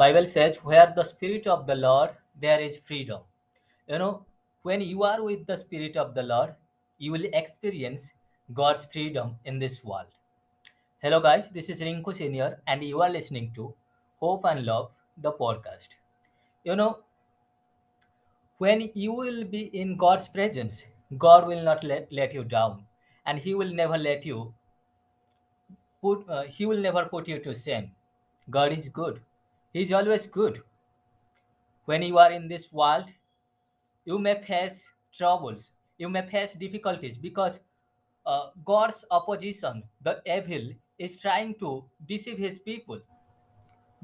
Bible says, where the Spirit of the Lord, there is freedom. You know, when you are with the Spirit of the Lord, you will experience God's freedom in this world. Hello, guys, this is Rinku Senior, and you are listening to Hope and Love, the podcast. You know, when you will be in God's presence, God will not let, let you down, and He will never let you put, uh, He will never put you to shame. God is good, He is always good. When you are in this world, you may face troubles, you may face difficulties because uh, God's opposition, the evil, is trying to deceive his people.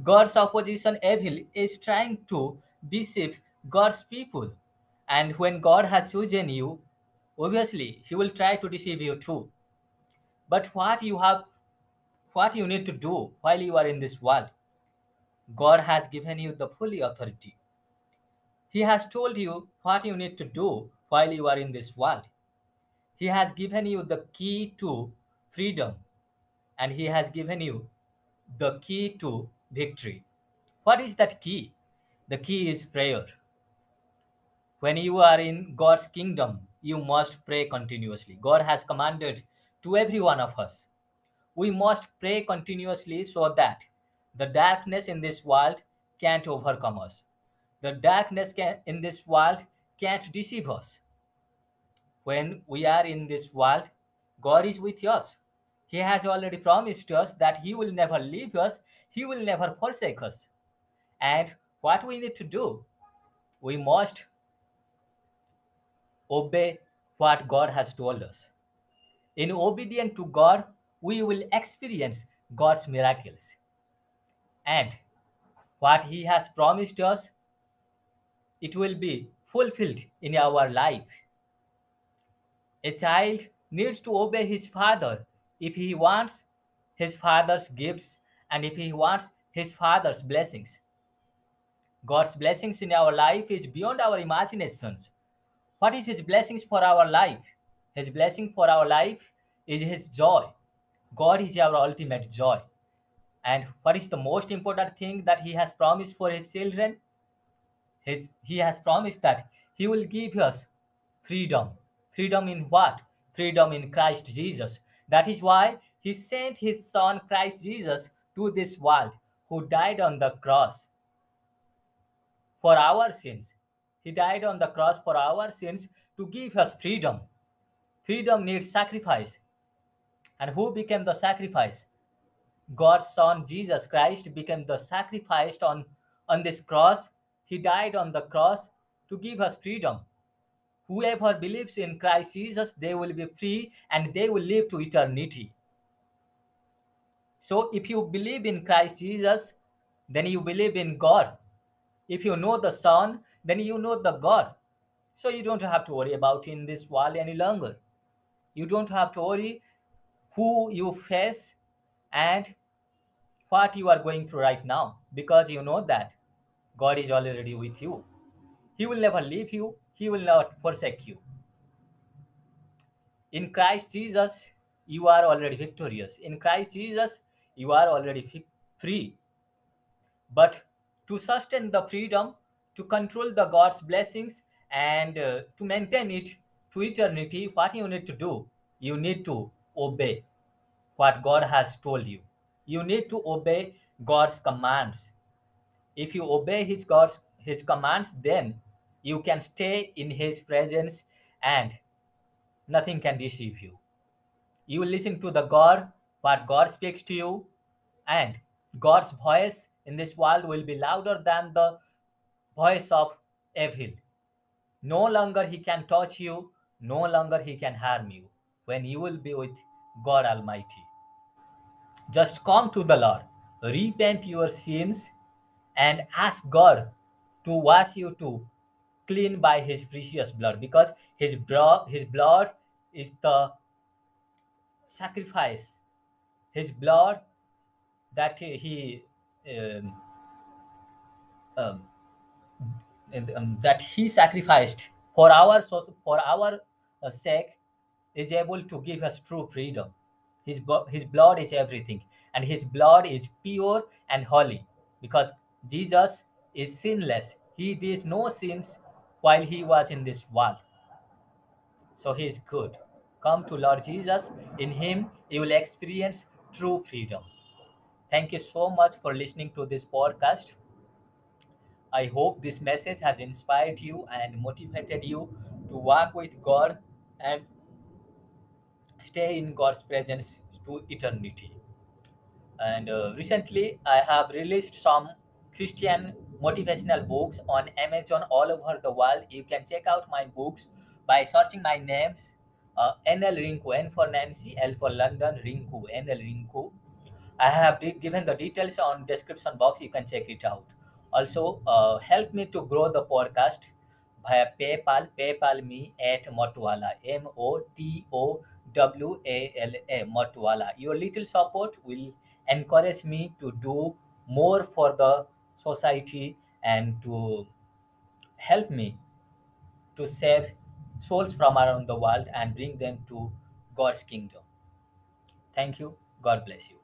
God's opposition, evil, is trying to deceive God's people. And when God has chosen you, obviously he will try to deceive you too. But what you have, what you need to do while you are in this world, God has given you the fully authority. He has told you what you need to do while you are in this world. He has given you the key to freedom and He has given you the key to victory. What is that key? The key is prayer. When you are in God's kingdom, you must pray continuously. God has commanded to every one of us. We must pray continuously so that the darkness in this world can't overcome us. The darkness can, in this world can't deceive us. When we are in this world, God is with us. He has already promised us that He will never leave us, He will never forsake us. And what we need to do, we must obey what God has told us. In obedience to God, we will experience God's miracles. And what He has promised us, it will be fulfilled in our life. A child needs to obey his father if he wants his father's gifts and if he wants his father's blessings. God's blessings in our life is beyond our imaginations. What is his blessings for our life? His blessing for our life is his joy. God is our ultimate joy. And what is the most important thing that he has promised for his children? His, he has promised that he will give us freedom. Freedom in what? Freedom in Christ Jesus. That is why he sent his son Christ Jesus to this world, who died on the cross for our sins. He died on the cross for our sins to give us freedom. Freedom needs sacrifice. And who became the sacrifice? God's Son Jesus Christ became the sacrifice on, on this cross. He died on the cross to give us freedom. Whoever believes in Christ Jesus, they will be free and they will live to eternity. So, if you believe in Christ Jesus, then you believe in God. If you know the Son, then you know the God. So, you don't have to worry about in this world any longer. You don't have to worry who you face and what you are going through right now because you know that God is already with you. He will never leave you, He will not forsake you. In Christ Jesus, you are already victorious. In Christ Jesus, you are already free. But to sustain the freedom, to control the God's blessings, and uh, to maintain it to eternity, what you need to do? You need to obey what God has told you. You need to obey God's commands. If you obey His God's His commands, then you can stay in His presence, and nothing can deceive you. You will listen to the God, what God speaks to you, and God's voice in this world will be louder than the voice of evil. No longer he can touch you, no longer he can harm you when you will be with God Almighty. Just come to the Lord, repent your sins, and ask God to wash you to clean by his precious blood because his, bro- his blood is the sacrifice. His blood that he um, um, and, um, that he sacrificed for our for our sake is able to give us true freedom. His, his blood is everything, and his blood is pure and holy because Jesus is sinless. He did no sins while he was in this world. So he is good. Come to Lord Jesus. In him you will experience true freedom. Thank you so much for listening to this podcast. I hope this message has inspired you and motivated you to walk with God and stay in God's presence to eternity. And uh, recently, I have released some Christian motivational books on Amazon all over the world. You can check out my books by searching my names uh, NL Rinku, N for Nancy, L for London, Rinku, NL Rinku. I have given the details on description box. You can check it out. Also, uh, help me to grow the podcast via PayPal. PayPal me at Motowala. M O T O W A L A Motowala. Your little support will encourage me to do more for the society and to help me to save souls from around the world and bring them to God's kingdom. Thank you. God bless you.